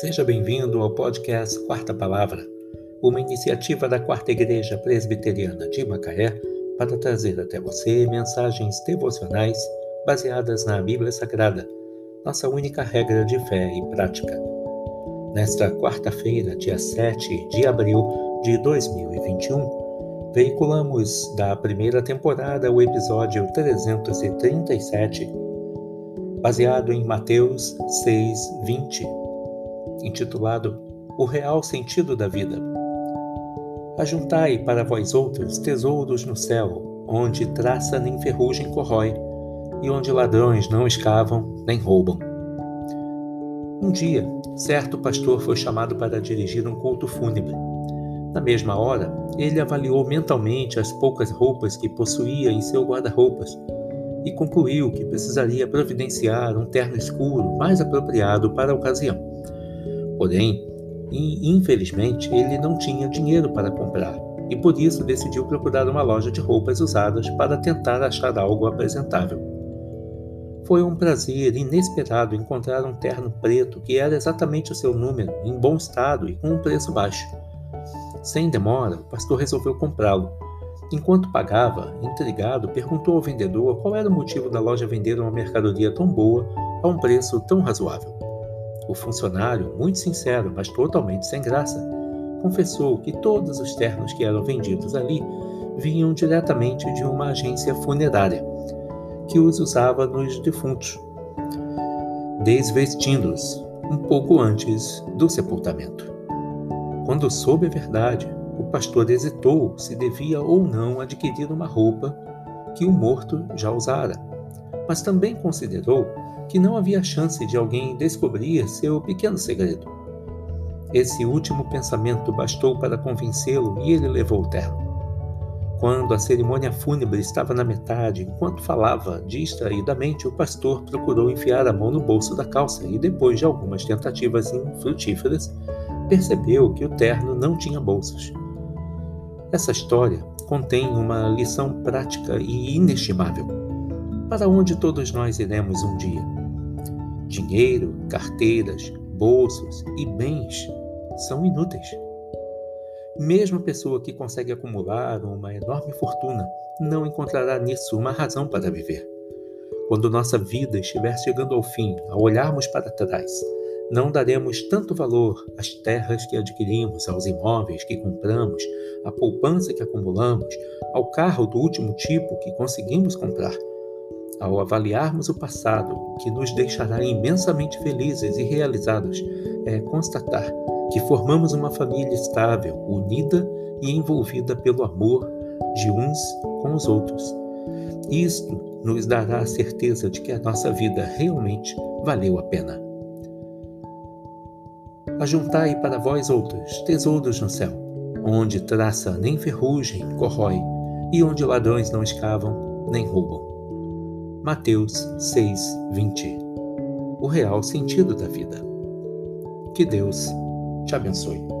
Seja bem-vindo ao podcast Quarta Palavra, uma iniciativa da Quarta Igreja Presbiteriana de Macaé para trazer até você mensagens devocionais baseadas na Bíblia Sagrada, nossa única regra de fé e prática. Nesta quarta-feira, dia 7 de abril de 2021, veiculamos da primeira temporada o episódio 337, baseado em Mateus 6, 20 intitulado O Real Sentido da Vida. Ajuntai para vós outros tesouros no céu, onde traça nem ferrugem corrói, e onde ladrões não escavam nem roubam. Um dia, certo pastor foi chamado para dirigir um culto fúnebre. Na mesma hora, ele avaliou mentalmente as poucas roupas que possuía em seu guarda-roupas e concluiu que precisaria providenciar um terno escuro mais apropriado para a ocasião. Porém, infelizmente, ele não tinha dinheiro para comprar e por isso decidiu procurar uma loja de roupas usadas para tentar achar algo apresentável. Foi um prazer inesperado encontrar um terno preto que era exatamente o seu número, em bom estado e com um preço baixo. Sem demora, o pastor resolveu comprá-lo. Enquanto pagava, intrigado, perguntou ao vendedor qual era o motivo da loja vender uma mercadoria tão boa a um preço tão razoável. O funcionário, muito sincero, mas totalmente sem graça, confessou que todos os ternos que eram vendidos ali vinham diretamente de uma agência funerária, que os usava nos defuntos, desvestindo-os um pouco antes do sepultamento. Quando soube a verdade, o pastor hesitou se devia ou não adquirir uma roupa que o morto já usara, mas também considerou que não havia chance de alguém descobrir seu pequeno segredo. Esse último pensamento bastou para convencê-lo e ele levou o terno. Quando a cerimônia fúnebre estava na metade, enquanto falava distraidamente, o pastor procurou enfiar a mão no bolso da calça e, depois de algumas tentativas infrutíferas, percebeu que o terno não tinha bolsos. Essa história contém uma lição prática e inestimável. Para onde todos nós iremos um dia? Dinheiro, carteiras, bolsos e bens são inúteis. Mesmo a pessoa que consegue acumular uma enorme fortuna não encontrará nisso uma razão para viver. Quando nossa vida estiver chegando ao fim, ao olharmos para trás, não daremos tanto valor às terras que adquirimos, aos imóveis que compramos, à poupança que acumulamos, ao carro do último tipo que conseguimos comprar ao avaliarmos o passado, que nos deixará imensamente felizes e realizados, é constatar que formamos uma família estável, unida e envolvida pelo amor de uns com os outros. Isto nos dará a certeza de que a nossa vida realmente valeu a pena. Ajuntai para vós outros tesouros no céu, onde traça nem ferrugem corrói, e onde ladrões não escavam nem roubam. Mateus 6, 20. O real sentido da vida. Que Deus te abençoe.